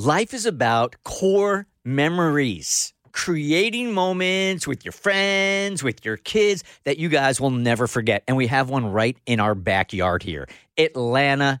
Life is about core memories, creating moments with your friends, with your kids that you guys will never forget. And we have one right in our backyard here Atlanta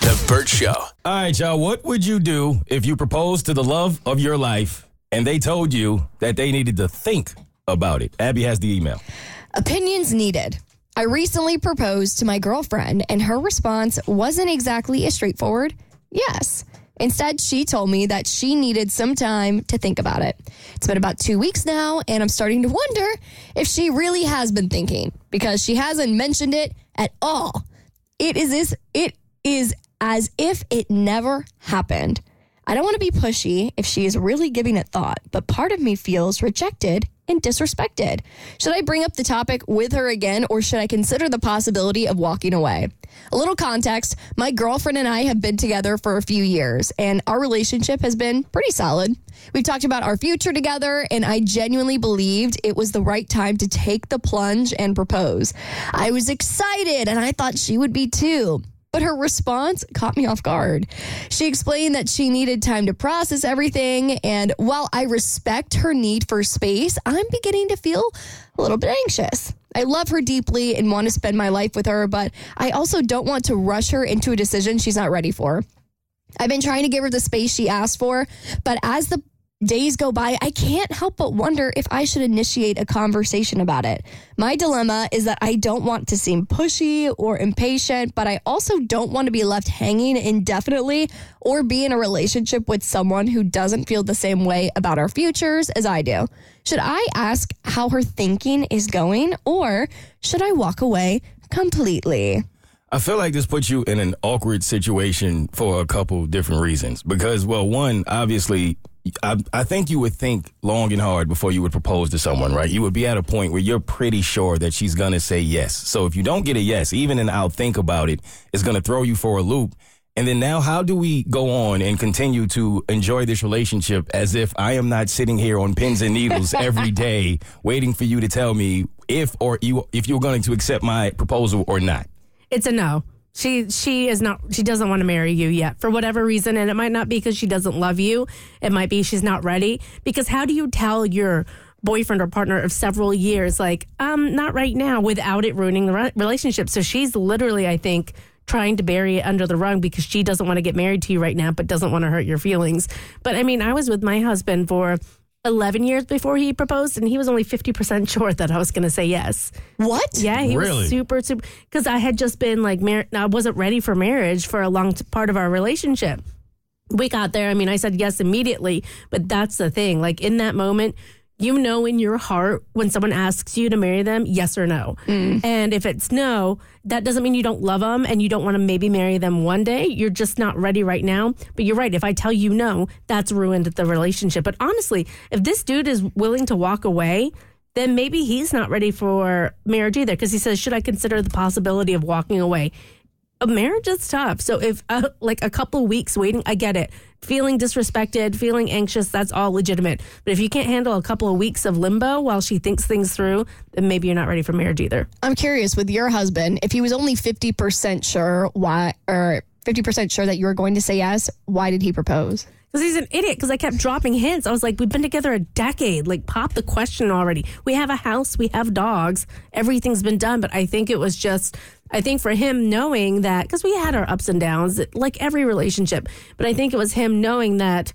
The Burt Show. All right, y'all. What would you do if you proposed to the love of your life and they told you that they needed to think about it? Abby has the email. Opinions needed. I recently proposed to my girlfriend, and her response wasn't exactly as straightforward yes. Instead, she told me that she needed some time to think about it. It's been about two weeks now, and I'm starting to wonder if she really has been thinking because she hasn't mentioned it at all. It is this, it is as if it never happened. I don't want to be pushy if she is really giving it thought, but part of me feels rejected and disrespected. Should I bring up the topic with her again, or should I consider the possibility of walking away? A little context my girlfriend and I have been together for a few years, and our relationship has been pretty solid. We've talked about our future together, and I genuinely believed it was the right time to take the plunge and propose. I was excited, and I thought she would be too. But her response caught me off guard. She explained that she needed time to process everything. And while I respect her need for space, I'm beginning to feel a little bit anxious. I love her deeply and want to spend my life with her, but I also don't want to rush her into a decision she's not ready for. I've been trying to give her the space she asked for, but as the days go by, I can't help but wonder if I should initiate a conversation about it. My dilemma is that I don't want to seem pushy or impatient, but I also don't want to be left hanging indefinitely or be in a relationship with someone who doesn't feel the same way about our futures as I do. Should I ask how her thinking is going or should I walk away completely? I feel like this puts you in an awkward situation for a couple different reasons. Because, well, one, obviously, I, I think you would think long and hard before you would propose to someone, right? You would be at a point where you're pretty sure that she's going to say yes. So if you don't get a yes, even an I'll think about it is going to throw you for a loop. And then now, how do we go on and continue to enjoy this relationship as if I am not sitting here on pins and needles every day waiting for you to tell me if or you if you're going to accept my proposal or not? It's a no. She she is not she doesn't want to marry you yet for whatever reason and it might not be because she doesn't love you. It might be she's not ready because how do you tell your boyfriend or partner of several years like um not right now without it ruining the re- relationship. So she's literally I think trying to bury it under the rug because she doesn't want to get married to you right now but doesn't want to hurt your feelings. But I mean, I was with my husband for 11 years before he proposed and he was only 50% sure that I was going to say yes. What? Yeah, he Really? was super, super. Because I had just been like, mar- I wasn't ready for marriage for a long t- part of our relationship. We got there. I mean, I said yes immediately, but that's the thing. Like in that moment, you know in your heart when someone asks you to marry them, yes or no. Mm. And if it's no, that doesn't mean you don't love them and you don't want to maybe marry them one day. You're just not ready right now. But you're right. If I tell you no, that's ruined the relationship. But honestly, if this dude is willing to walk away, then maybe he's not ready for marriage either because he says, Should I consider the possibility of walking away? A marriage is tough. So if uh, like a couple weeks waiting, I get it. Feeling disrespected, feeling anxious, that's all legitimate. But if you can't handle a couple of weeks of limbo while she thinks things through, then maybe you're not ready for marriage either. I'm curious with your husband, if he was only 50% sure why, or 50% sure that you were going to say yes, why did he propose? Because he's an idiot. Because I kept dropping hints. I was like, we've been together a decade. Like, pop the question already. We have a house, we have dogs, everything's been done. But I think it was just, I think for him knowing that, because we had our ups and downs, like every relationship. But I think it was him knowing that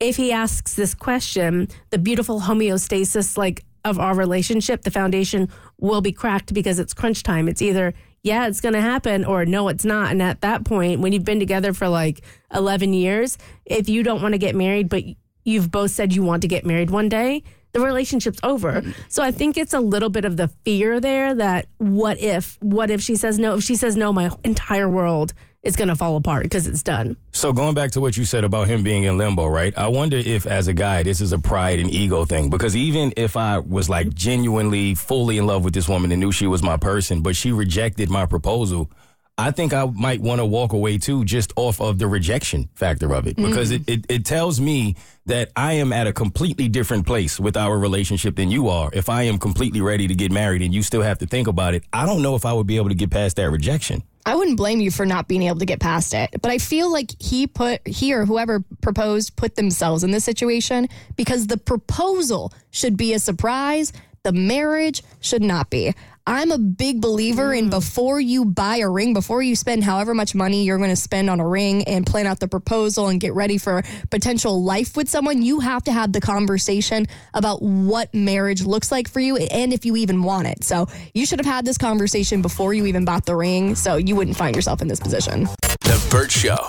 if he asks this question, the beautiful homeostasis, like, of our relationship, the foundation will be cracked because it's crunch time. It's either yeah, it's going to happen or no, it's not. And at that point, when you've been together for like 11 years, if you don't want to get married, but you've both said you want to get married one day, the relationship's over. So I think it's a little bit of the fear there that what if, what if she says no? If she says no, my entire world is going to fall apart because it's done. So going back to what you said about him being in limbo, right? I wonder if as a guy, this is a pride and ego thing because even if I was like genuinely fully in love with this woman and knew she was my person, but she rejected my proposal, I think I might want to walk away too, just off of the rejection factor of it, mm-hmm. because it, it, it tells me that I am at a completely different place with our relationship than you are. If I am completely ready to get married and you still have to think about it, I don't know if I would be able to get past that rejection. I wouldn't blame you for not being able to get past it, but I feel like he put he or whoever proposed put themselves in this situation because the proposal should be a surprise. The marriage should not be. I'm a big believer in hmm. before you buy a ring, before you spend however much money you're going to spend on a ring and plan out the proposal and get ready for potential life with someone, you have to have the conversation about what marriage looks like for you and if you even want it. So you should have had this conversation before you even bought the ring so you wouldn't find yourself in this position. The Burt Show.